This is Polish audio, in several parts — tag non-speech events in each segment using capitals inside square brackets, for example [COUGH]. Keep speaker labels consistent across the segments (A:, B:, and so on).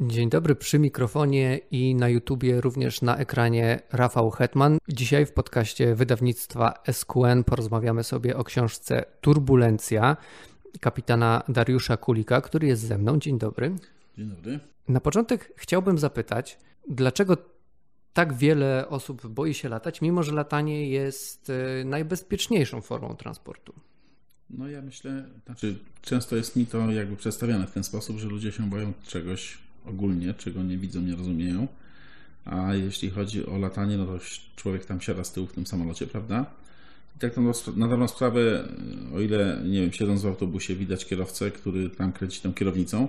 A: Dzień dobry przy mikrofonie i na YouTubie, również na ekranie Rafał Hetman. Dzisiaj w podcaście wydawnictwa SQN porozmawiamy sobie o książce Turbulencja kapitana Dariusza Kulika, który jest ze mną. Dzień dobry.
B: Dzień dobry.
A: Na początek chciałbym zapytać, dlaczego tak wiele osób boi się latać, mimo że latanie jest e, najbezpieczniejszą formą transportu?
B: No ja myślę, znaczy często jest mi to jakby przedstawiane w ten sposób, że ludzie się boją czegoś ogólnie, czego nie widzą, nie rozumieją. A jeśli chodzi o latanie, no to człowiek tam siada z tyłu w tym samolocie, prawda? I tak na dobrą sprawę, o ile, nie wiem, siedząc w autobusie widać kierowcę, który tam kręci tą kierownicą,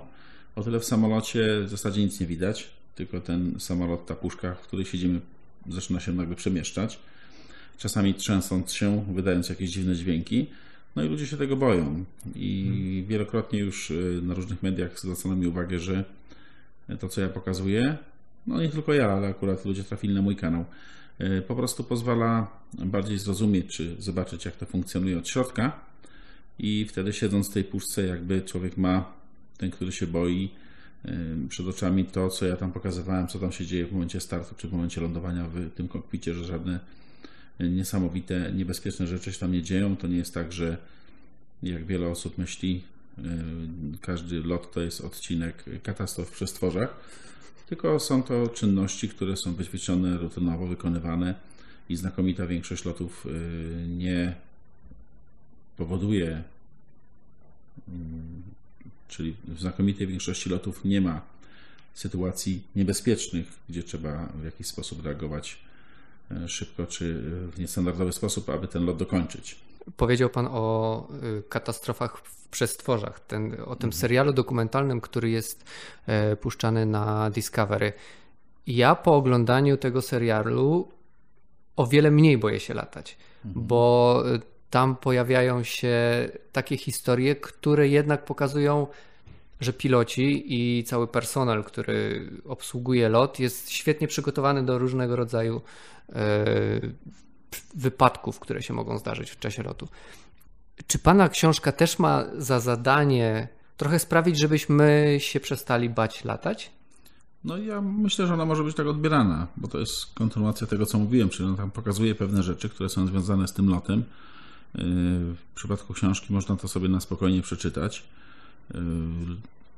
B: o tyle w samolocie w zasadzie nic nie widać, tylko ten samolot, ta puszka, w której siedzimy, zaczyna się nagle przemieszczać. Czasami trzęsąc się, wydając jakieś dziwne dźwięki. No i ludzie się tego boją. I hmm. wielokrotnie już y, na różnych mediach zwracono mi uwagę, że to, co ja pokazuję, no nie tylko ja, ale akurat ludzie trafili na mój kanał, y, po prostu pozwala bardziej zrozumieć, czy zobaczyć, jak to funkcjonuje od środka. I wtedy siedząc w tej puszce, jakby człowiek ma, ten, który się boi, y, przed oczami to, co ja tam pokazywałem, co tam się dzieje w momencie startu, czy w momencie lądowania w tym kokpicie, że żadne niesamowite, niebezpieczne rzeczy się tam nie dzieją. To nie jest tak, że jak wiele osób myśli, każdy lot to jest odcinek katastrof w przestworzach, tylko są to czynności, które są wyćwiczone, rutynowo wykonywane i znakomita większość lotów y, nie powoduje, mm, czyli w znakomitej większości lotów nie ma sytuacji niebezpiecznych, gdzie trzeba w jakiś sposób reagować E, szybko czy w niestandardowy sposób, aby ten lot dokończyć.
A: Powiedział Pan o y, katastrofach w przestworzach, ten, o tym mhm. serialu dokumentalnym, który jest e, puszczany na Discovery. Ja po oglądaniu tego serialu o wiele mniej boję się latać, mhm. bo y, tam pojawiają się takie historie, które jednak pokazują że piloci i cały personel, który obsługuje lot, jest świetnie przygotowany do różnego rodzaju e, wypadków, które się mogą zdarzyć w czasie lotu. Czy Pana książka też ma za zadanie trochę sprawić, żebyśmy się przestali bać latać?
B: No ja myślę, że ona może być tak odbierana, bo to jest kontynuacja tego, co mówiłem, czyli ona tam pokazuje pewne rzeczy, które są związane z tym lotem. W przypadku książki można to sobie na spokojnie przeczytać.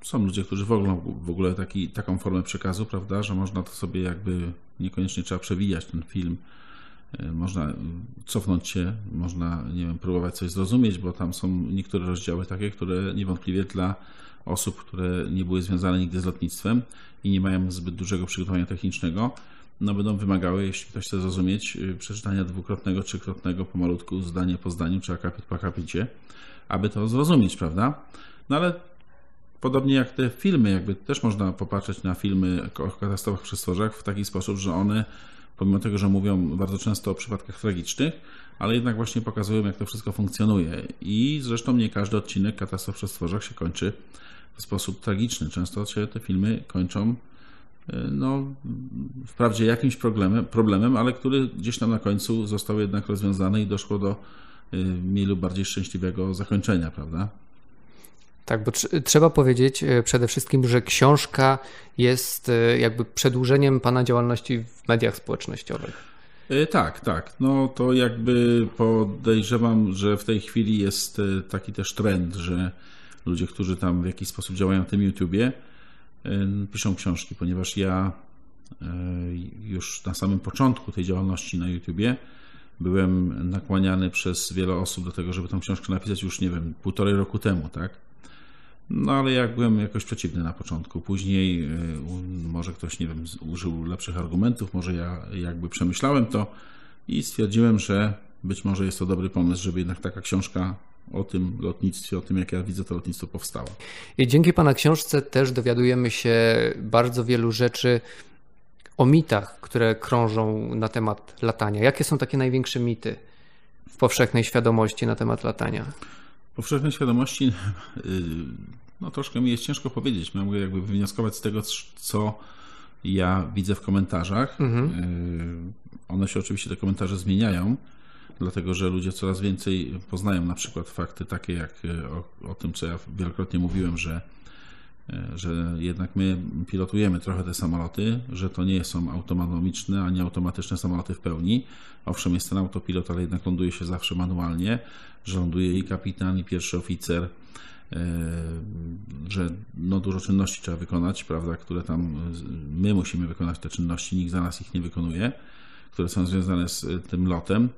B: Są ludzie, którzy w ogóle, w ogóle taki, taką formę przekazu, prawda, że można to sobie jakby niekoniecznie trzeba przewijać ten film. Y, można cofnąć się, można, nie wiem, próbować coś zrozumieć, bo tam są niektóre rozdziały takie, które niewątpliwie dla osób, które nie były związane nigdy z lotnictwem i nie mają zbyt dużego przygotowania technicznego, no będą wymagały, jeśli ktoś chce zrozumieć, y, przeczytania dwukrotnego, trzykrotnego pomalutku, zdanie po zdaniu, czy akapit po akapicie, aby to zrozumieć, prawda? No ale podobnie jak te filmy, jakby też można popatrzeć na filmy o katastrofach w przestworzach w taki sposób, że one, pomimo tego, że mówią bardzo często o przypadkach tragicznych, ale jednak właśnie pokazują, jak to wszystko funkcjonuje. I zresztą nie każdy odcinek katastrof w przestworzach się kończy w sposób tragiczny. Często się te filmy kończą e, no, wprawdzie jakimś problemem, problemem, ale który gdzieś tam na końcu został jednak rozwiązany i doszło do e, mniej lub bardziej szczęśliwego zakończenia, prawda?
A: Tak, bo tr trzeba powiedzieć e, przede wszystkim, że książka jest e, jakby przedłużeniem Pana działalności w mediach społecznościowych.
B: E, tak, tak. No to jakby podejrzewam, że w tej chwili jest taki też trend, że ludzie, którzy tam w jakiś sposób działają w tym YouTubie, piszą książki, ponieważ ja już na samym początku tej działalności na YouTubie byłem nakłaniany przez wiele osób do tego, żeby tą książkę napisać już, nie wiem, półtorej roku temu, tak? No ale jak byłem jakoś przeciwny na początku. Później e, może ktoś, nie wiem, użył lepszych argumentów, może ja jakby przemyślałem to i stwierdziłem, że być może jest to dobry pomysł, żeby jednak taka książka o tym lotnictwie, o tym, jak ja widzę to lotnictwo powstała.
A: I dzięki Pana książce też dowiadujemy się bardzo wielu rzeczy o mitach, które krążą na temat latania. Jakie są takie największe mity w powszechnej świadomości na temat latania?
B: Powszechnej świadomości, y, no troszkę mi jest ciężko powiedzieć. Mogę jakby wywnioskować z tego, co ja widzę w komentarzach. Mhm. Y, one się oczywiście, te komentarze zmieniają, dlatego że ludzie coraz więcej poznają na przykład fakty takie jak y, o, o tym, co ja wielokrotnie mówiłem, że że jednak my pilotujemy trochę te samoloty, że to nie są autonomiczne ani automatyczne samoloty w pełni. Owszem, jest ten autopilot, ale jednak ląduje się zawsze manualnie, że ląduje i kapitan, i pierwszy oficer, e, że no dużo czynności trzeba wykonać, prawda, które tam my musimy wykonać te czynności, nikt za nas ich nie wykonuje, które są związane z tym lotem.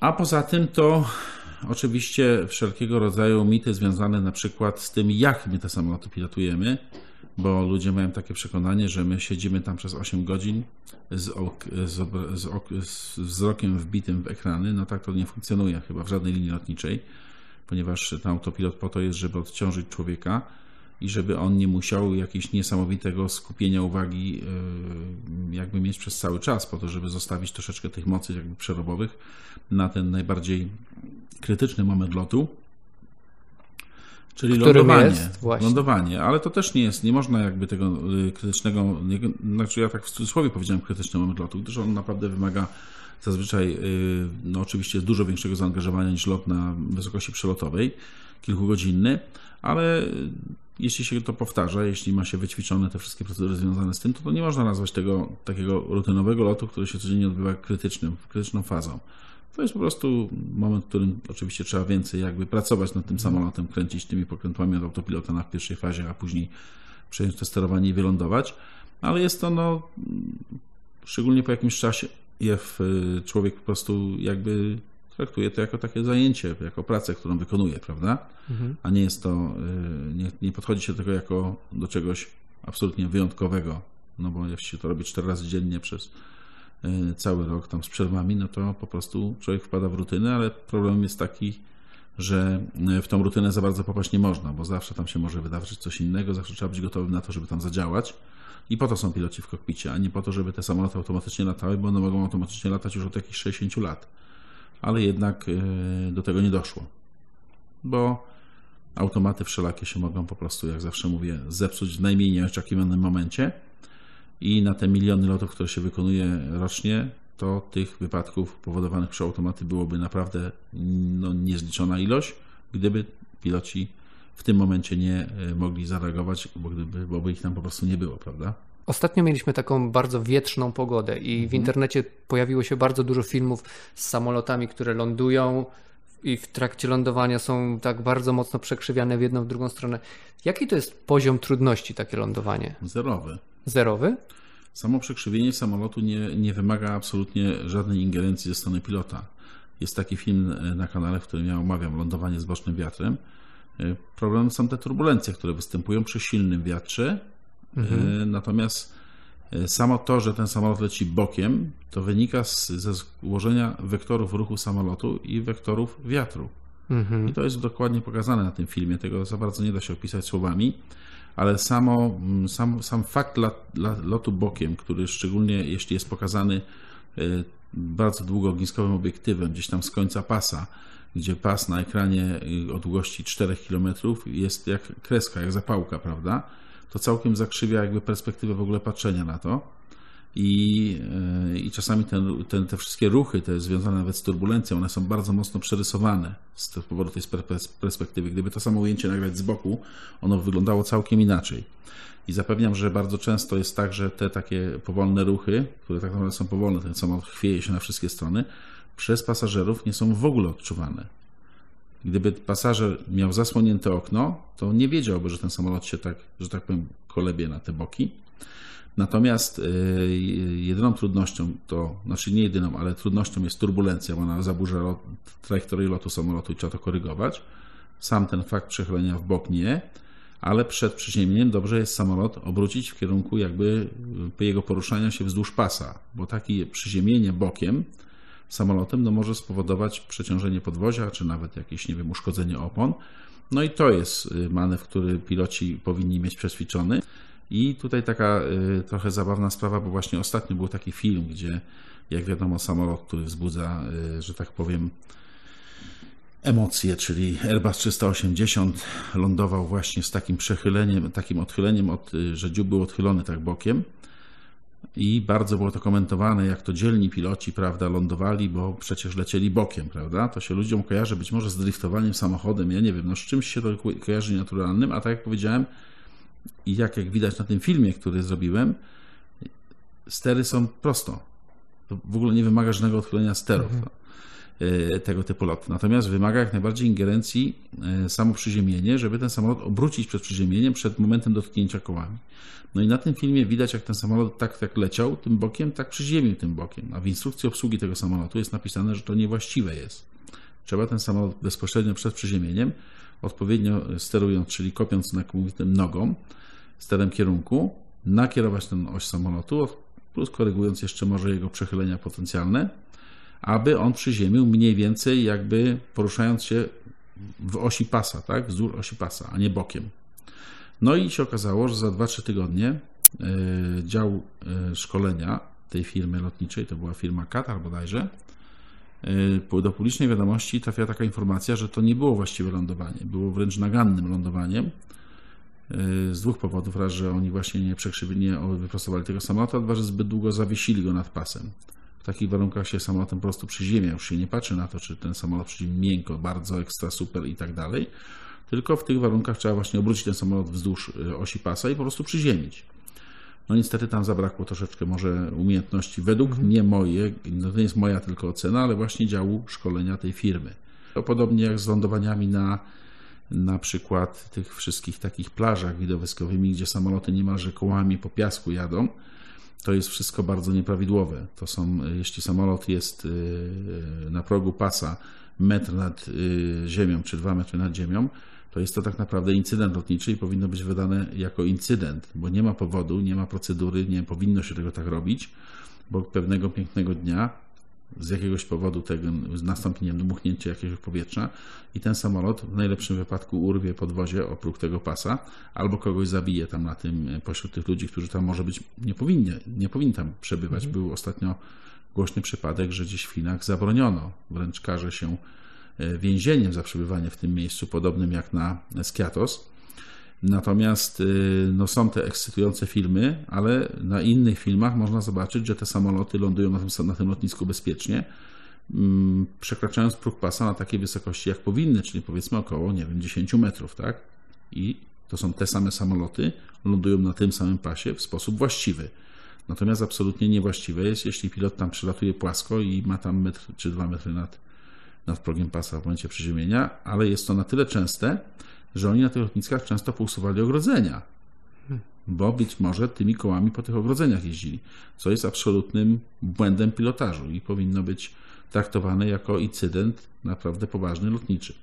B: A poza tym to oczywiście wszelkiego rodzaju mity związane na przykład z tym, jak my te samoloty pilotujemy, bo ludzie mają takie przekonanie, że my siedzimy tam przez 8 godzin z, ok, z, z, ok, z wzrokiem wbitym w ekrany. No tak to nie funkcjonuje chyba w żadnej linii lotniczej, ponieważ ten autopilot po to jest, żeby odciążyć człowieka i żeby on nie musiał jakiegoś niesamowitego skupienia uwagi e, jakby mieć przez cały czas, po to, żeby zostawić troszeczkę tych mocy jakby przerobowych na ten najbardziej krytyczny moment lotu, czyli lądowanie. Jest, lądowanie, ale to też nie jest, nie można jakby tego y, krytycznego, znaczy ja tak w cudzysłowie powiedziałem krytyczny moment lotu, gdyż on naprawdę wymaga zazwyczaj, y, no oczywiście dużo większego zaangażowania niż lot na wysokości przelotowej, kilkugodzinny, ale jeśli się to powtarza, jeśli ma się wyćwiczone te wszystkie procedury związane z tym, to, to nie można nazwać tego takiego rutynowego lotu, który się codziennie odbywa krytycznym, krytyczną fazą. To jest po prostu moment, w którym oczywiście trzeba więcej jakby pracować nad tym samolotem, kręcić tymi pokrętłami od autopilota na pierwszej fazie, a później przejąć to sterowanie i wylądować. Ale jest to, no, szczególnie po jakimś czasie, człowiek po prostu jakby traktuje to jako takie zajęcie, jako pracę, którą wykonuje, prawda? Mhm. A nie jest to, y, nie, nie podchodzi się do tego jako do czegoś absolutnie wyjątkowego, no bo jeśli się to robi cztery razy dziennie przez y, cały rok tam z przerwami, no to po prostu człowiek wpada w rutynę, ale problem jest taki, że y, w tą rutynę za bardzo popaść nie można, bo zawsze tam się może wydarzyć coś innego, zawsze trzeba być gotowym na to, żeby tam zadziałać. I po to są piloci w kokpicie, a nie po to, żeby te samoloty automatycznie latały, bo one mogą automatycznie latać już od jakichś 60 lat ale jednak e, do tego nie doszło, bo automaty wszelakie się mogą po prostu, jak zawsze mówię, zepsuć w najmniej nieoczekiwanym momencie i na te miliony lotów, które się wykonuje rocznie, to tych wypadków powodowanych przez automaty byłoby naprawdę no, niezliczona ilość, gdyby piloci w tym momencie nie e, mogli zareagować, bo, gdyby, bo by ich tam po prostu nie było, prawda?
A: Ostatnio mieliśmy taką bardzo wietrzną pogodę i w mhm. internecie pojawiło się bardzo dużo filmów z samolotami, które lądują i w trakcie lądowania są tak bardzo mocno przekrzywiane w jedną, w drugą stronę. Jaki to jest poziom trudności takie lądowanie?
B: Zerowy.
A: Zerowy?
B: Samo przekrzywienie samolotu nie, nie wymaga absolutnie żadnej ingerencji ze strony pilota. Jest taki film e, na kanale, w którym ja omawiam lądowanie z bocznym wiatrem. E, problemem są te turbulencje, które występują przy silnym wiatrze Mhm. E, natomiast e, samo to, że ten samolot leci bokiem, to wynika z, ze złożenia wektorów ruchu samolotu i wektorów wiatru. Mhm. I to jest dokładnie pokazane na tym filmie. Tego za bardzo nie da się opisać słowami, ale samo, mm, sam, sam fakt lotu bokiem, który szczególnie jeśli jest pokazany e, bardzo długoogniskowym obiektywem, gdzieś tam z końca pasa, gdzie pas na ekranie o długości 4 km jest jak kreska, jak zapałka, prawda? to całkiem zakrzywia jakby perspektywę w ogóle patrzenia na to. I, e, i czasami ten, ten, te wszystkie ruchy, te związane nawet z turbulencją, one są bardzo mocno przerysowane z powodu tej perspektywy. Gdyby to samo ujęcie nagrać z boku, ono wyglądało całkiem inaczej. I zapewniam, że bardzo często jest tak, że te takie powolne ruchy, które tak naprawdę są powolne, ten samolot chwieje się na wszystkie strony, przez pasażerów nie są w ogóle odczuwane. Gdyby pasażer miał zasłonięte okno, to nie wiedziałby, że ten samolot się tak, że tak powiem, kolebie na te boki. Natomiast y, jedyną trudnością to, znaczy nie jedyną, ale trudnością jest turbulencja, bo ona zaburza lot, trajektorię lotu samolotu i trzeba to korygować. Sam ten fakt przechylenia w bok nie, ale przed przyziemieniem dobrze jest samolot obrócić w kierunku jakby y, jego poruszania się wzdłuż pasa, bo takie przyziemienie bokiem samolotem, no może spowodować przeciążenie podwozia, czy nawet jakieś, nie wiem, uszkodzenie opon. No i to jest y, manewr, który piloci powinni mieć przećwiczony. I tutaj taka y, trochę zabawna sprawa, bo właśnie ostatnio był taki film, gdzie, jak wiadomo, samolot, który wzbudza, y, że tak powiem, emocje, czyli Airbus 380 lądował właśnie z takim przechyleniem, takim odchyleniem, od, że dziób był odchylony tak bokiem i bardzo było to komentowane, jak to dzielni piloci, prawda, lądowali, bo przecież lecieli bokiem, prawda? To się ludziom kojarzy być może z driftowaniem samochodem, ja nie wiem, no z czymś się to kojarzy naturalnym, a tak jak powiedziałem i jak, jak widać na tym filmie, który zrobiłem, stery są prosto. To w ogóle nie wymaga żadnego odchylenia sterów. Mhm. E, tego typu lotu. Natomiast wymaga jak najbardziej ingerencji e, samo przyziemienie, żeby ten samolot obrócić przed przyziemieniem, przed momentem dotknięcia kołami. No i na tym filmie widać, jak ten samolot tak, tak leciał tym bokiem, tak przyziemił tym bokiem. A w instrukcji obsługi tego samolotu jest napisane, że to niewłaściwe jest. Trzeba ten samolot bezpośrednio przed przyziemieniem, odpowiednio sterując, czyli kopiąc na tym nogą, sterem kierunku, nakierować ten oś samolotu, plus korygując jeszcze może jego przechylenia potencjalne, aby on przyziemił mniej więcej jakby poruszając się w osi pasa, tak? Wzdłuż osi pasa, a nie bokiem. No i się okazało, że za 2-3 tygodnie e, dział e, szkolenia tej firmy lotniczej, to była firma Qatar bodajże, e, do publicznej wiadomości trafiła taka informacja, że to nie było właściwe lądowanie. Było wręcz nagannym lądowaniem z dwóch powodów. Raz, że oni właśnie nie nie wyprostowali tego samolotu, a dwa, że zbyt długo zawiesili go nad pasem w takich warunkach się samolotem po prostu przyziemia. Już się nie patrzy na to, czy ten samolot przyziemi miękko, bardzo ekstra, super i tak dalej. Tylko w tych warunkach trzeba właśnie obrócić ten samolot wzdłuż y, osi pasa i po prostu przyziemić. No niestety tam zabrakło troszeczkę może umiejętności, według mnie moje, no to nie jest moja tylko ocena, ale właśnie działu szkolenia tej firmy. Podobnie jak z lądowaniami na na przykład tych wszystkich takich plażach widowiskowymi, gdzie samoloty niemalże kołami po piasku jadą, to jest wszystko bardzo nieprawidłowe. To są, jeśli samolot jest y, na progu pasa metr nad y, ziemią, czy dwa metry nad ziemią, to jest to tak naprawdę incydent lotniczy i powinno być wydane jako incydent, bo nie ma powodu, nie ma procedury, nie powinno się tego tak robić, bo pewnego pięknego dnia z jakiegoś powodu tego nastąpi dmuchnięcie jakiegoś powietrza i ten samolot w najlepszym wypadku urwie podwozie oprócz tego pasa albo kogoś zabije tam na tym e, pośród tych ludzi, którzy tam może być nie powinni, nie powinni tam przebywać. Mhm. Był ostatnio głośny przypadek, że gdzieś w Chinach zabroniono, wręcz karze się e, więzieniem za przebywanie w tym miejscu, podobnym jak na Skiatos. Natomiast y, no, są te ekscytujące filmy, ale na innych filmach można zobaczyć, że te samoloty lądują na tym, na tym lotnisku bezpiecznie, mm, przekraczając próg pasa na takiej wysokości, jak powinny, czyli powiedzmy około, nie wiem, 10 metrów, tak? I to są te same samoloty, lądują na tym samym pasie w sposób właściwy. Natomiast absolutnie niewłaściwe jest, jeśli pilot tam przylatuje płasko i ma tam metr czy dwa metry nad, nad progiem pasa w momencie przyziemienia, ale jest to na tyle częste, że oni na tych lotniskach często pousuwali ogrodzenia, bo być może tymi kołami po tych ogrodzeniach jeździli, co jest absolutnym błędem pilotażu i powinno być traktowane jako incydent naprawdę poważny lotniczy.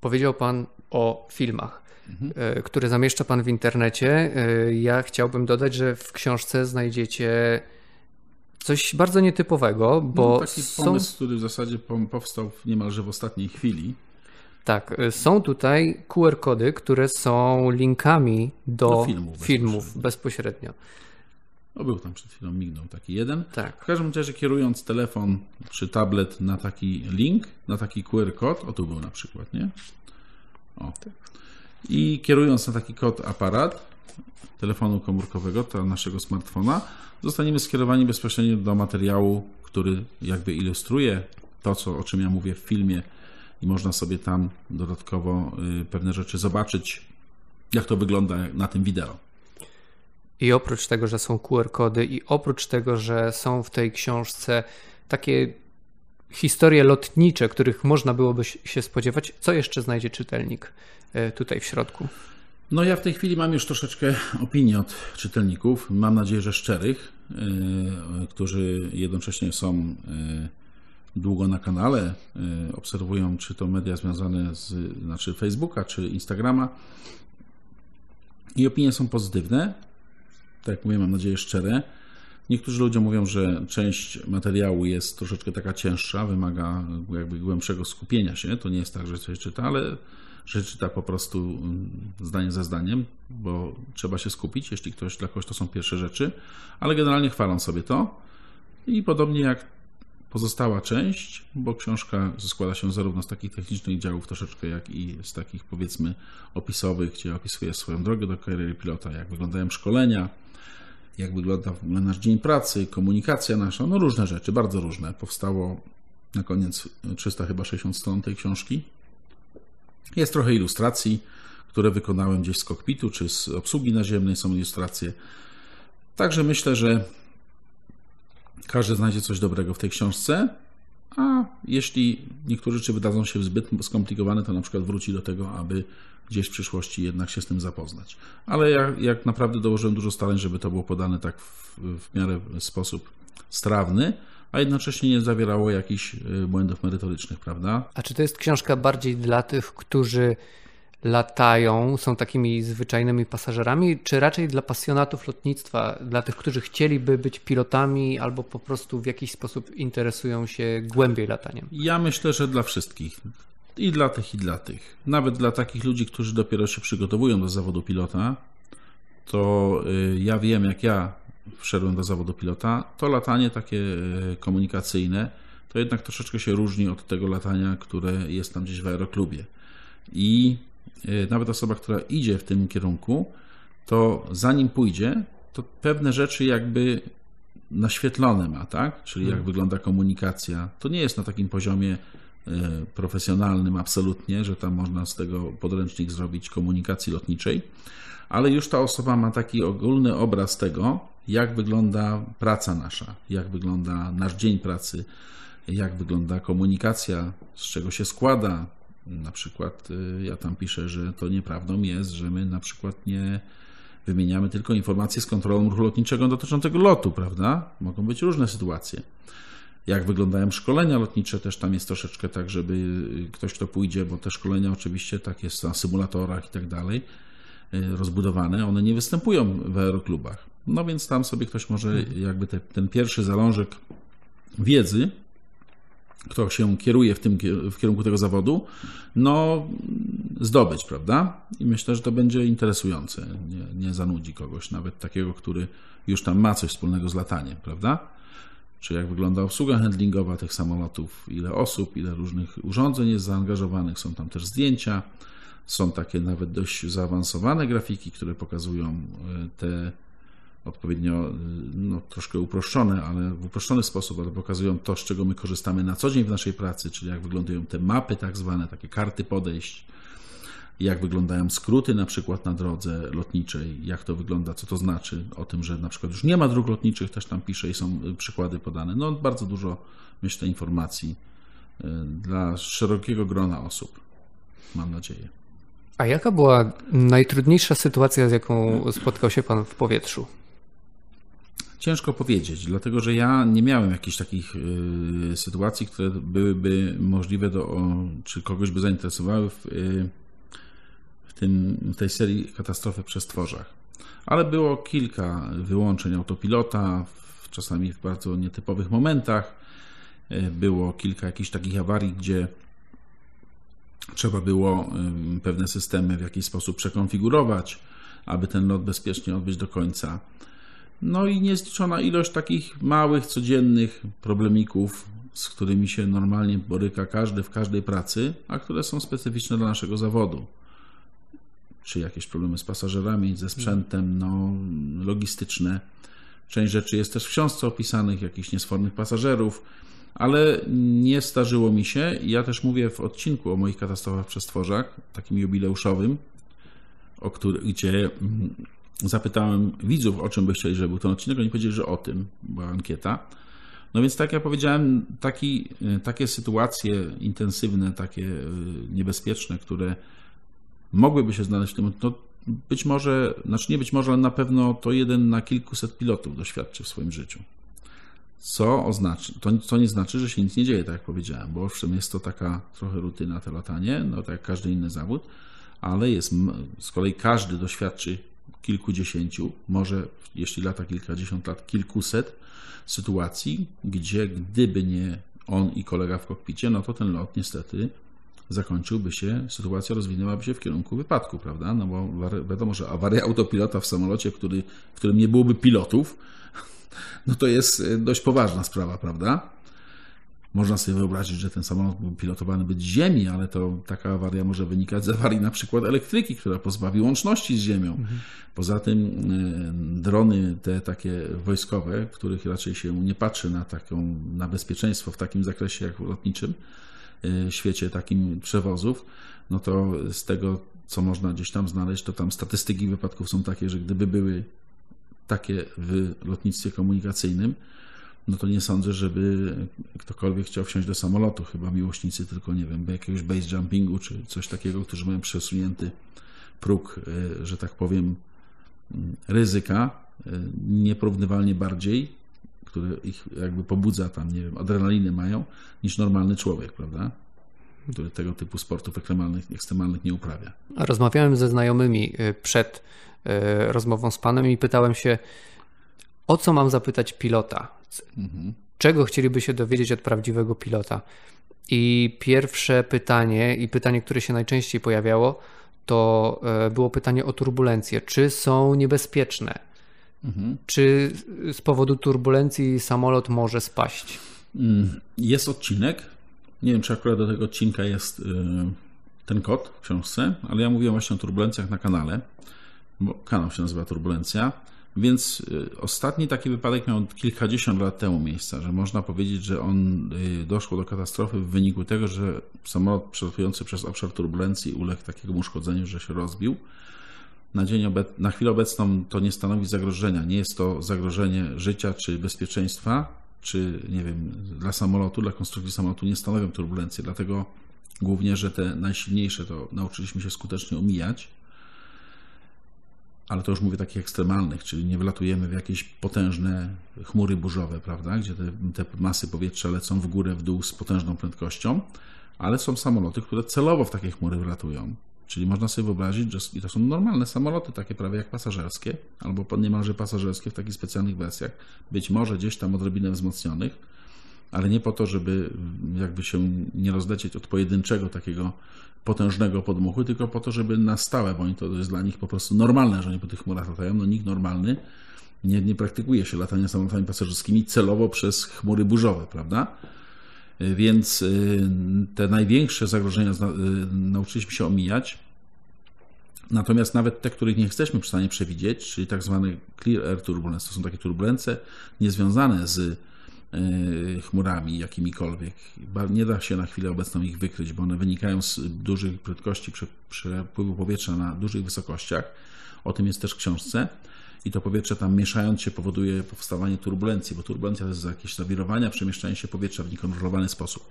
A: Powiedział Pan o filmach, mhm. E, które zamieszcza Pan w internecie. E, ja chciałbym dodać, że w książce znajdziecie coś bardzo nietypowego, bo
B: no, taki pomysł, są... który w zasadzie powstał niemalże w ostatniej chwili.
A: Tak, y, są tutaj QR-kody, które są linkami do, do filmów, filmów bezpośrednio. bezpośrednio.
B: No był tam przed chwilą, mignął taki jeden. Tak. W każdym razie kierując telefon czy tablet na taki link, na taki QR-kod, o tu był na przykład, nie? O. I kierując na taki kod aparat telefonu komórkowego, to naszego smartfona, zostaniemy skierowani bezpośrednio do materiału, który jakby ilustruje to, co, o czym ja mówię w filmie, i można sobie tam dodatkowo y, pewne rzeczy zobaczyć, jak to wygląda na tym wideo.
A: I oprócz tego, że są QR-kody, i oprócz tego, że są w tej książce takie historie lotnicze, których można byłoby się spodziewać, co jeszcze znajdzie czytelnik y, tutaj w środku?
B: No ja w tej chwili mam już troszeczkę opinii od czytelników, mam nadzieję, że szczerych, y, którzy jednocześnie są długo na kanale, y, obserwują czy to media związane z znaczy Facebooka, czy Instagrama i opinie są pozytywne. Tak jak mówię, mam nadzieję szczere. Niektórzy ludzie mówią, że część materiału jest troszeczkę taka cięższa, wymaga jakby głębszego skupienia się. To nie jest tak, że coś czyta, ale że czyta po prostu mm, zdanie za zdaniem, bo trzeba się skupić, jeśli ktoś dla kogoś to są pierwsze rzeczy, ale generalnie chwalą sobie to. I podobnie jak pozostała część, bo książka składa się zarówno z takich technicznych działów troszeczkę, jak i z takich powiedzmy opisowych, gdzie opisuje swoją drogę do kariery pilota, jak wyglądają szkolenia, jak wygląda w ogóle nasz dzień pracy, komunikacja nasza, no różne rzeczy, bardzo różne. Powstało na koniec 300 chyba 60 stron tej książki. Jest trochę ilustracji, które wykonałem gdzieś z kokpitu czy z obsługi naziemnej, są ilustracje. Także myślę, że każdy znajdzie coś dobrego w tej książce, a jeśli niektóre rzeczy wydadzą się zbyt skomplikowane, to na przykład wróci do tego, aby gdzieś w przyszłości jednak się z tym zapoznać. Ale ja, jak naprawdę dołożyłem dużo starań, żeby to było podane tak w, w miarę sposób strawny, a jednocześnie nie zawierało jakichś y, błędów merytorycznych, prawda?
A: A czy to jest książka bardziej dla tych, którzy latają, są takimi zwyczajnymi pasażerami, czy raczej dla pasjonatów lotnictwa, dla tych, którzy chcieliby być pilotami albo po prostu w jakiś sposób interesują się głębiej lataniem?
B: Ja myślę, że dla wszystkich. I dla tych, i dla tych. Nawet dla takich ludzi, którzy dopiero się przygotowują do zawodu pilota, to y, ja wiem, jak ja wszedłem do zawodu pilota, to latanie takie y, komunikacyjne, to jednak troszeczkę się różni od tego latania, które jest tam gdzieś w aeroklubie. I nawet osoba, która idzie w tym kierunku, to zanim pójdzie, to pewne rzeczy jakby naświetlone ma, tak? Czyli jak hmm. wygląda komunikacja. To nie jest na takim poziomie E, profesjonalnym absolutnie, że tam można z tego podręcznik zrobić komunikacji lotniczej, ale już ta osoba ma taki ogólny obraz tego, jak wygląda praca nasza, jak wygląda nasz dzień pracy, jak wygląda komunikacja, z czego się składa. Na przykład e, ja tam piszę, że to nieprawdą jest, że my na przykład nie wymieniamy tylko informacje z kontrolą ruchu lotniczego dotyczącego lotu, prawda? Mogą być różne sytuacje jak wyglądają szkolenia lotnicze, też tam jest troszeczkę tak, żeby ktoś, kto pójdzie, bo te szkolenia oczywiście tak jest na symulatorach i tak dalej, y, rozbudowane, one nie występują w aeroklubach. No więc tam sobie ktoś może mhm. jakby te, ten pierwszy zalążek wiedzy, kto się kieruje w, tym, w kierunku tego zawodu, no zdobyć, prawda? I myślę, że to będzie interesujące. Nie, nie zanudzi kogoś, nawet takiego, który już tam ma coś wspólnego z lataniem, prawda? czy jak wygląda obsługa handlingowa tych samolotów, ile osób, ile różnych urządzeń jest zaangażowanych. Są tam też zdjęcia, są takie nawet dość zaawansowane grafiki, które pokazują e, te odpowiednio, no, troszkę uproszczone, ale w uproszczony sposób, ale pokazują to, z czego my korzystamy na co dzień w naszej pracy, czyli jak wyglądają te mapy tak zwane, takie karty podejść, jak wyglądają skróty na przykład na drodze lotniczej, jak to wygląda, co to znaczy, o tym, że na przykład już nie ma dróg lotniczych, też tam pisze i są y, przykłady podane. No bardzo dużo, myślę, informacji y, dla szerokiego grona osób, mam nadzieję.
A: A jaka była najtrudniejsza sytuacja, z jaką spotkał się Pan w powietrzu?
B: Ciężko powiedzieć, dlatego że ja nie miałem jakichś takich y, sytuacji, które byłyby możliwe do, o, czy kogoś by zainteresowały w, y, tym, w tej serii katastrofy przez tworzach. Ale było kilka wyłączeń autopilota, czasami w bardzo nietypowych momentach. E, było kilka jakichś takich awarii, gdzie trzeba było pewne systemy w jakiś sposób przekonfigurować, aby ten lot bezpiecznie odbyć do końca. No i niezliczona ilość takich małych, codziennych problemików, z którymi się normalnie boryka każdy w każdej pracy, a które są specyficzne dla naszego zawodu czy jakieś problemy z pasażerami, ze sprzętem, no, logistyczne. Część rzeczy jest też w książce opisanych, jakichś niesfornych pasażerów, ale nie starzyło mi się. Ja też mówię w odcinku o moich katastrofach przez takim jubileuszowym, o który, gdzie mm, zapytałem widzów, o czym by chcieli, żeby był ten odcinek. Oni powiedzieli, że o tym była ankieta. No więc tak jak powiedziałem, taki, takie sytuacje intensywne, takie y, niebezpieczne, które mogłyby się znaleźć w tym, to być może, znaczy nie być może, ale na pewno to jeden na kilkuset pilotów doświadczy w swoim życiu. Co oznacza, to, to nie znaczy, że się nic nie dzieje, tak jak powiedziałem, bo owszem, jest to taka trochę rutyna, to latanie, no tak jak każdy inny zawód, ale jest, z kolei każdy doświadczy kilkudziesięciu, może jeśli lata kilkadziesiąt lat, kilkuset sytuacji, gdzie gdyby nie on i kolega w kokpicie, no to ten lot niestety zakończyłby się, sytuacja rozwinęłaby się w kierunku wypadku, prawda? No bo wiadomo, że awaria autopilota w samolocie, który, w którym nie byłoby pilotów, [LAUGHS] no to jest e, dość poważna sprawa, prawda? Można sobie wyobrazić, że ten samolot był pilotowany być z Ziemi, ale to taka awaria może wynikać z awarii na przykład elektryki, która pozbawi łączności z Ziemią. Mhm. Poza tym drony te takie wojskowe, których raczej się nie patrzy na taką, na bezpieczeństwo w takim zakresie jak w lotniczym y, świecie takim przewozów, no to z tego, co można gdzieś tam znaleźć, to tam statystyki wypadków są takie, że gdyby były takie w lotnictwie komunikacyjnym, no to nie sądzę, żeby ktokolwiek chciał wsiąść do samolotu. Chyba miłośnicy tylko, nie wiem, jakiegoś base jumpingu czy coś takiego, którzy mają przesunięty próg, y, że tak powiem, ryzyka y, nieporównywalnie bardziej, które ich jakby pobudza tam, nie wiem, adrenaliny mają, niż normalny człowiek, prawda? Który tego typu sportów ekstremalnych, ekstremalnych nie uprawia.
A: Rozmawiałem ze znajomymi y, przed rozmową z panem i pytałem się, o co mam zapytać pilota? Mhm. Czego chcieliby się dowiedzieć od prawdziwego pilota? I pierwsze pytanie, i pytanie, które się najczęściej pojawiało, to e, było pytanie o turbulencje. Czy są niebezpieczne? Mhm. Czy z powodu turbulencji samolot może spaść?
B: Mm, jest odcinek. Nie wiem, czy akurat do tego odcinka jest e, ten kod w książce, ale ja mówiłem właśnie o turbulencjach na kanale, bo kanał się nazywa Turbulencja. Więc y, ostatni taki wypadek miał kilkadziesiąt lat temu miejsca, że można powiedzieć, że on y, doszło do katastrofy w wyniku tego, że samolot przelatujący przez obszar turbulencji uległ takiemu uszkodzeniu, że się rozbił. Na, dzień na chwilę obecną to nie stanowi zagrożenia. Nie jest to zagrożenie życia czy bezpieczeństwa, czy nie wiem, dla samolotu, dla konstrukcji samolotu nie stanowią turbulencji. Dlatego głównie, że te najsilniejsze to nauczyliśmy się skutecznie omijać ale to już mówię takich ekstremalnych, czyli nie wlatujemy w jakieś potężne chmury burzowe, prawda, gdzie te, te masy powietrza lecą w górę, w dół z potężną prędkością, ale są samoloty, które celowo w takie chmury wlatują. Czyli można sobie wyobrazić, że i to są normalne samoloty, takie prawie jak pasażerskie, albo niemalże pasażerskie w takich specjalnych wersjach, być może gdzieś tam odrobinę wzmocnionych, ale nie po to, żeby jakby się nie rozlecieć od pojedynczego takiego potężnego podmuchu, tylko po to, żeby na stałe, bo to jest dla nich po prostu normalne, że oni po tych chmurach latają. No nikt normalny nie, nie praktykuje się latania samolotami pasażerskimi celowo przez chmury burzowe, prawda? Więc y, te największe zagrożenia y, nauczyliśmy się omijać. Natomiast nawet te, których nie jesteśmy w stanie przewidzieć, czyli tak zwane clear air turbulence, to są takie turbulencje niezwiązane z E, chmurami jakimikolwiek. Nie da się na chwilę obecną ich wykryć, bo one wynikają z dużych prędkości przepływu powietrza na dużych wysokościach. O tym jest też w książce. I to powietrze tam mieszając się powoduje powstawanie turbulencji, bo turbulencja to jest jakieś zawirowania, przemieszczanie się powietrza w niekontrolowany sposób.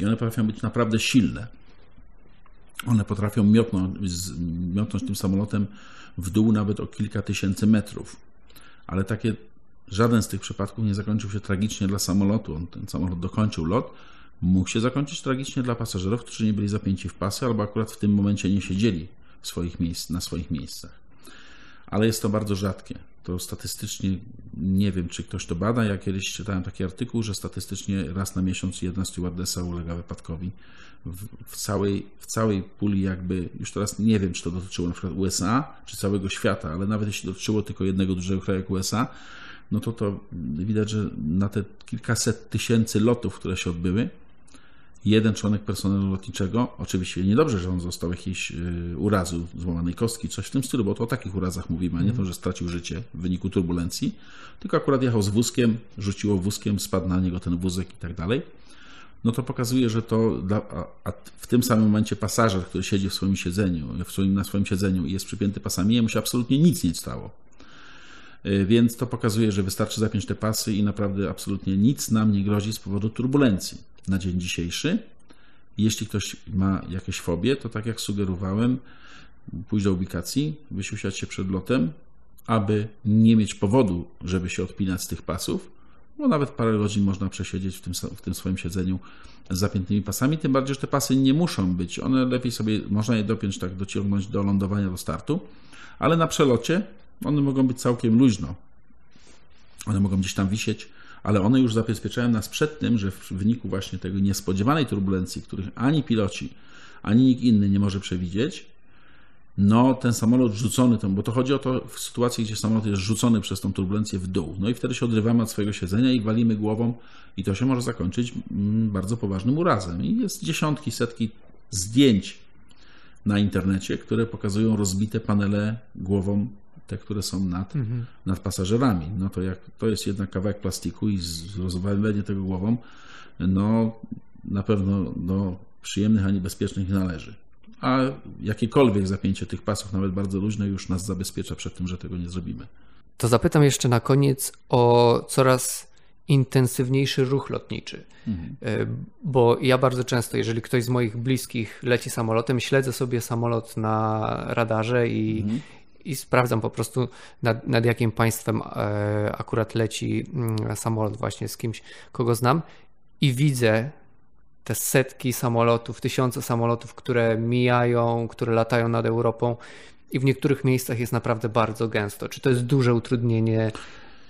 B: I one potrafią być naprawdę silne. One potrafią miotnąć, miotnąć tym samolotem w dół nawet o kilka tysięcy metrów. Ale takie Żaden z tych przypadków nie zakończył się tragicznie dla samolotu. On, ten samolot dokończył lot. Mógł się zakończyć tragicznie dla pasażerów, którzy nie byli zapięci w pasy albo akurat w tym momencie nie siedzieli swoich miejsc, na swoich miejscach. Ale jest to bardzo rzadkie. To statystycznie nie wiem, czy ktoś to bada. Ja kiedyś czytałem taki artykuł, że statystycznie raz na miesiąc jedna stewardesa ulega wypadkowi w, w, całej, w całej puli jakby, już teraz nie wiem, czy to dotyczyło na przykład USA, czy całego świata, ale nawet jeśli dotyczyło tylko jednego dużego kraju jak USA, no to to widać, że na te kilkaset tysięcy lotów, które się odbyły, jeden członek personelu lotniczego, oczywiście niedobrze, że on został jakiś y, urazu, złamanej kostki, coś w tym stylu, bo to o takich urazach mówimy, a nie to, że stracił życie w wyniku turbulencji, tylko akurat jechał z wózkiem, rzuciło wózkiem, spadł na niego ten wózek i tak dalej. No to pokazuje, że to dla, a w tym samym momencie pasażer, który siedzi w swoim siedzeniu, w swoim, na swoim siedzeniu i jest przypięty pasami, jemu się absolutnie nic nie stało. Y, więc to pokazuje, że wystarczy zapiąć te pasy i naprawdę absolutnie nic nam nie grozi z powodu turbulencji. Na dzień dzisiejszy, jeśli ktoś ma jakieś fobie, to tak jak sugerowałem, pójść do ubikacji, wysiusiać się przed lotem, aby nie mieć powodu, żeby się odpinać z tych pasów, bo nawet parę godzin można przesiedzieć w tym, w tym swoim siedzeniu z zapiętymi pasami, tym bardziej, że te pasy nie muszą być. One lepiej sobie, można je dopiąć tak, dociągnąć do lądowania, do startu, ale na przelocie one mogą być całkiem luźno. One mogą gdzieś tam wisieć, ale one już zabezpieczają nas przed tym, że w wyniku właśnie tego niespodziewanej turbulencji, których ani piloci, ani nikt inny nie może przewidzieć, no ten samolot rzucony, bo to chodzi o to w sytuacji, gdzie samolot jest rzucony przez tą turbulencję w dół. No i wtedy się odrywamy od swojego siedzenia i walimy głową i to się może zakończyć mm, bardzo poważnym urazem. I jest dziesiątki, setki zdjęć na internecie, które pokazują rozbite panele głową te, które są nad, mhm. nad pasażerami. No to jak to jest jednak kawałek plastiku i rozwalenie tego głową, no na pewno do przyjemnych ani bezpiecznych nie należy. A jakiekolwiek zapięcie tych pasów, nawet bardzo luźne, już nas zabezpiecza przed tym, że tego nie zrobimy.
A: To zapytam jeszcze na koniec o coraz intensywniejszy ruch lotniczy. Mhm. E, bo ja bardzo często, jeżeli ktoś z moich bliskich leci samolotem, śledzę sobie samolot na radarze i, mhm. I sprawdzam po prostu nad, nad jakim państwem e, akurat leci mm, samolot właśnie z kimś, kogo znam i widzę te setki samolotów, tysiące samolotów, które mijają, które latają nad Europą i w niektórych miejscach jest naprawdę bardzo gęsto. Czy to jest duże utrudnienie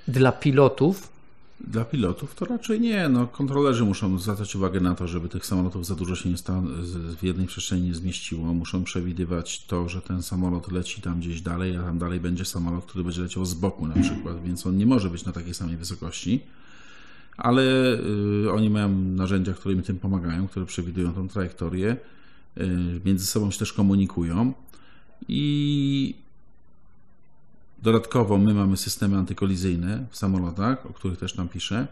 A: dla pilotów?
B: Dla pilotów to raczej nie. No, kontrolerzy muszą zwracać uwagę na to, żeby tych samolotów za dużo się nie sta- w jednej przestrzeni nie zmieściło. Muszą przewidywać to, że ten samolot leci tam gdzieś dalej, a tam dalej będzie samolot, który będzie leciał z boku na przykład, więc on nie może być na takiej samej wysokości. Ale y, oni mają narzędzia, które im tym pomagają, które przewidują tą trajektorię. Y, między sobą się też komunikują. I dodatkowo my mamy systemy antykolizyjne w samolotach, o których też tam piszę.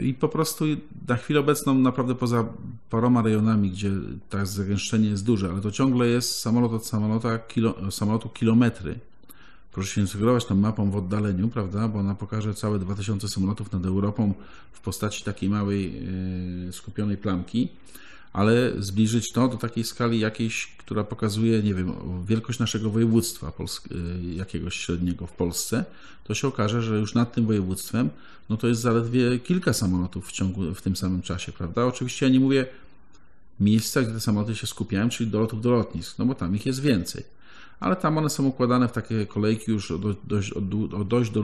B: I po prostu na chwilę obecną, naprawdę poza paroma rejonami, gdzie tak zagęszczenie jest duże, ale to ciągle jest samolot od samolota, kilo, samolotu kilometry. Proszę się sugerować tą mapą w oddaleniu, prawda, bo ona pokaże całe 2000 samolotów nad Europą w postaci takiej małej, yy, skupionej plamki ale zbliżyć to do takiej skali jakiejś, która pokazuje, nie wiem, wielkość naszego województwa y, jakiegoś średniego w Polsce, to się okaże, że już nad tym województwem, no to jest zaledwie kilka samolotów w ciągu, w tym samym czasie, prawda? Oczywiście ja nie mówię miejsca, gdzie te samoloty się skupiają, czyli do lotów do lotnisk, no bo tam ich jest więcej. Ale tam one są układane w takie kolejki już o dość, o dość, do,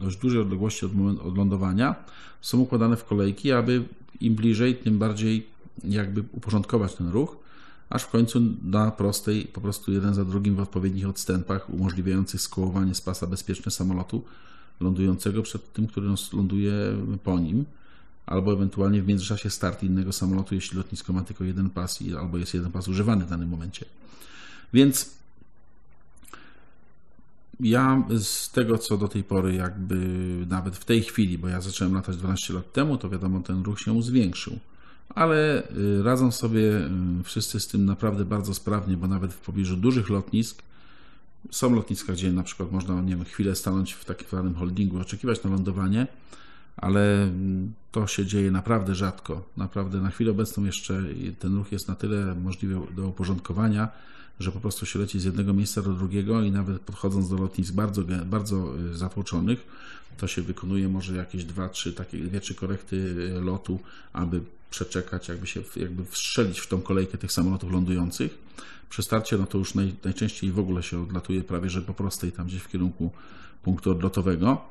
B: dość dużej odległości od, od lądowania. Są układane w kolejki, aby im bliżej, tym bardziej jakby uporządkować ten ruch, aż w końcu na prostej, po prostu jeden za drugim w odpowiednich odstępach umożliwiających skołowanie z pasa bezpieczne samolotu lądującego przed tym, który ląduje po nim, albo ewentualnie w międzyczasie start innego samolotu, jeśli lotnisko ma tylko jeden pas albo jest jeden pas używany w danym momencie. Więc ja z tego, co do tej pory, jakby nawet w tej chwili, bo ja zacząłem latać 12 lat temu, to wiadomo, ten ruch się zwiększył ale y, radzą sobie y, wszyscy z tym naprawdę bardzo sprawnie, bo nawet w pobliżu dużych lotnisk są lotniska, gdzie na przykład można, nie wiem, chwilę stanąć w takim zwanym holdingu, oczekiwać na lądowanie, ale mm, to się dzieje naprawdę rzadko. Naprawdę na chwilę obecną jeszcze ten ruch jest na tyle możliwy do uporządkowania, że po prostu się leci z jednego miejsca do drugiego i nawet podchodząc do lotnisk bardzo, bardzo y, zatłoczonych, to się wykonuje może jakieś dwa, trzy takie dwie, trzy korekty lotu, aby przeczekać, jakby się jakby wstrzelić w tą kolejkę tych samolotów lądujących. Przy starcie no to już naj, najczęściej w ogóle się odlatuje prawie że po prostej, tam gdzieś w kierunku punktu odlotowego.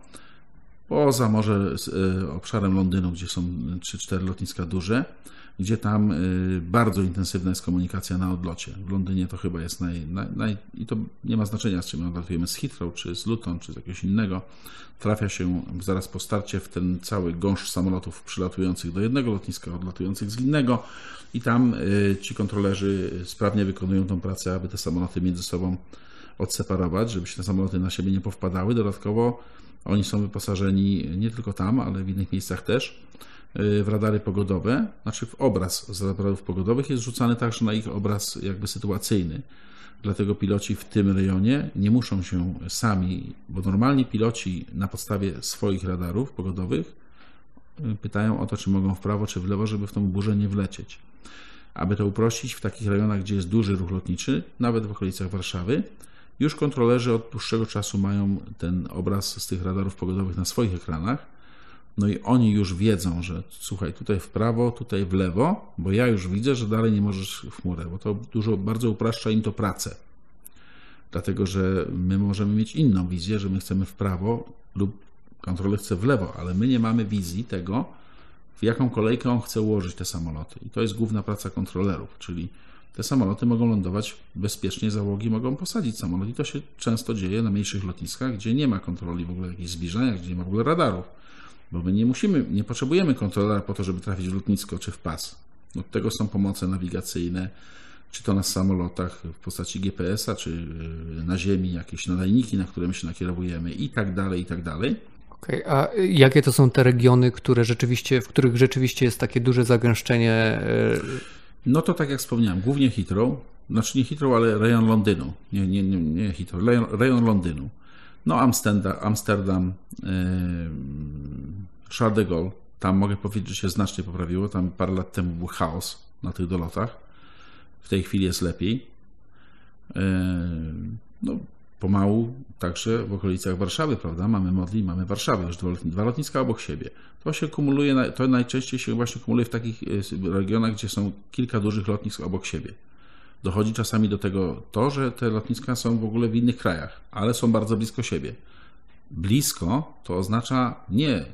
B: Poza może y, obszarem Londynu, gdzie są 3-4 lotniska duże, gdzie tam y, bardzo intensywna jest komunikacja na odlocie. W Londynie to chyba jest naj, naj, naj i to nie ma znaczenia, z czym odlatujemy, z Heathrow, czy z Luton, czy z jakiegoś innego. Trafia się zaraz po starcie w ten cały gąszcz samolotów przylatujących do jednego lotniska, odlatujących z innego i tam y, ci kontrolerzy sprawnie wykonują tą pracę, aby te samoloty między sobą odseparować, żeby się te samoloty na siebie nie powpadały. Dodatkowo oni są wyposażeni nie tylko tam, ale w innych miejscach też w radary pogodowe, znaczy w obraz z radarów pogodowych jest rzucany także na ich obraz jakby sytuacyjny. Dlatego piloci w tym rejonie nie muszą się sami, bo normalnie piloci na podstawie swoich radarów pogodowych y, pytają o to, czy mogą w prawo, czy w lewo, żeby w tą burzę nie wlecieć. Aby to uprościć, w takich rejonach, gdzie jest duży ruch lotniczy, nawet w okolicach Warszawy, już kontrolerzy od dłuższego czasu mają ten obraz z tych radarów pogodowych na swoich ekranach no i oni już wiedzą, że słuchaj, tutaj w prawo, tutaj w lewo, bo ja już widzę, że dalej nie możesz w chmurę, bo to dużo bardzo upraszcza im to pracę. Dlatego, że my możemy mieć inną wizję, że my chcemy w prawo lub kontroler chce w lewo, ale my nie mamy wizji tego, w jaką kolejkę on chce ułożyć te samoloty. I to jest główna praca kontrolerów, czyli te samoloty mogą lądować bezpiecznie, załogi mogą posadzić samolot. I to się często dzieje na mniejszych lotniskach, gdzie nie ma kontroli w ogóle jakichś zbliżenia, gdzie nie ma w ogóle radarów bo my nie musimy, nie potrzebujemy kontrolera po to, żeby trafić w lotnisko czy w pas. Od tego są pomoce nawigacyjne, czy to na samolotach w postaci GPS-a, czy y, na ziemi jakieś nadajniki, na które my się nakierowujemy i tak dalej, i tak dalej.
A: Okay. A jakie to są te regiony, które rzeczywiście, w których rzeczywiście jest takie duże zagęszczenie?
B: No to tak jak wspomniałem, głównie Heathrow, znaczy nie Heathrow, ale rejon Londynu. Nie, nie, nie, nie Heathrow, rejon, rejon Londynu. No Amsterdam, Amsterdam yy, Charles de Gaulle, tam mogę powiedzieć, że się znacznie poprawiło. Tam parę lat temu był chaos na tych dolotach. W tej chwili jest lepiej. Yy, no, pomału także w okolicach Warszawy, prawda? Mamy Modli, mamy Warszawę, już dwa lotniska obok siebie. To się kumuluje, to najczęściej się właśnie kumuluje w takich y, regionach, gdzie są kilka dużych lotnisk obok siebie. Dochodzi czasami do tego to, że te lotniska są w ogóle w innych krajach, ale są bardzo blisko siebie. Blisko to oznacza nie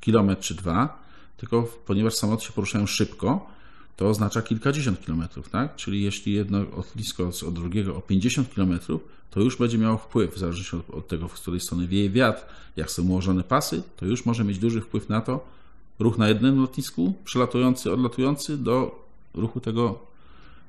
B: kilometr czy dwa, tylko ponieważ samoloty się poruszają szybko, to oznacza kilkadziesiąt kilometrów, tak? Czyli jeśli jedno lotnisko od drugiego o 50 kilometrów, to już będzie miało wpływ, w zależności od, od tego, w której strony wieje wiatr, jak są ułożone pasy, to już może mieć duży wpływ na to, ruch na jednym lotnisku, przelatujący, odlatujący, do ruchu tego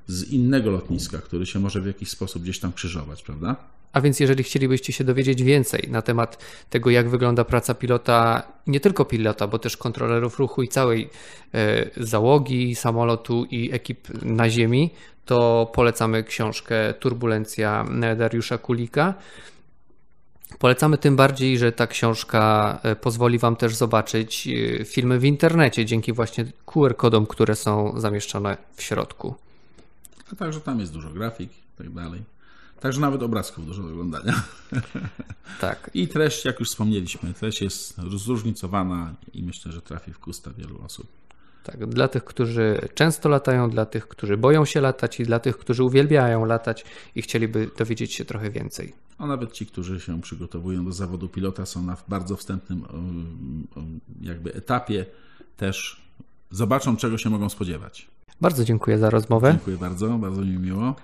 B: z innego lotniska, który się może w jakiś sposób gdzieś tam krzyżować, prawda?
A: A więc jeżeli chcielibyście się dowiedzieć więcej na temat tego, jak wygląda praca pilota, nie tylko pilota, bo też kontrolerów ruchu i całej e, załogi samolotu i ekip na ziemi, to polecamy książkę Turbulencja Dariusza Kulika. Polecamy tym bardziej, że ta książka e, pozwoli Wam też zobaczyć e, filmy w internecie dzięki właśnie QR-kodom, które są zamieszczone w środku.
B: A także tam jest dużo grafik i tak dalej. Także nawet obrazków dużo do oglądania. [LAUGHS]
A: Tak.
B: I treść, jak już wspomnieliśmy, treść jest zróżnicowana i myślę, że trafi w gusta wielu osób.
A: Tak, dla tych, którzy często latają, dla tych, którzy boją się latać i dla tych, którzy uwielbiają latać i chcieliby dowiedzieć się trochę więcej.
B: A nawet ci, którzy się przygotowują do zawodu pilota, są na bardzo wstępnym jakby etapie, też zobaczą, czego się mogą spodziewać.
A: Bardzo dziękuję za rozmowę.
B: Dziękuję bardzo, bardzo mi miło.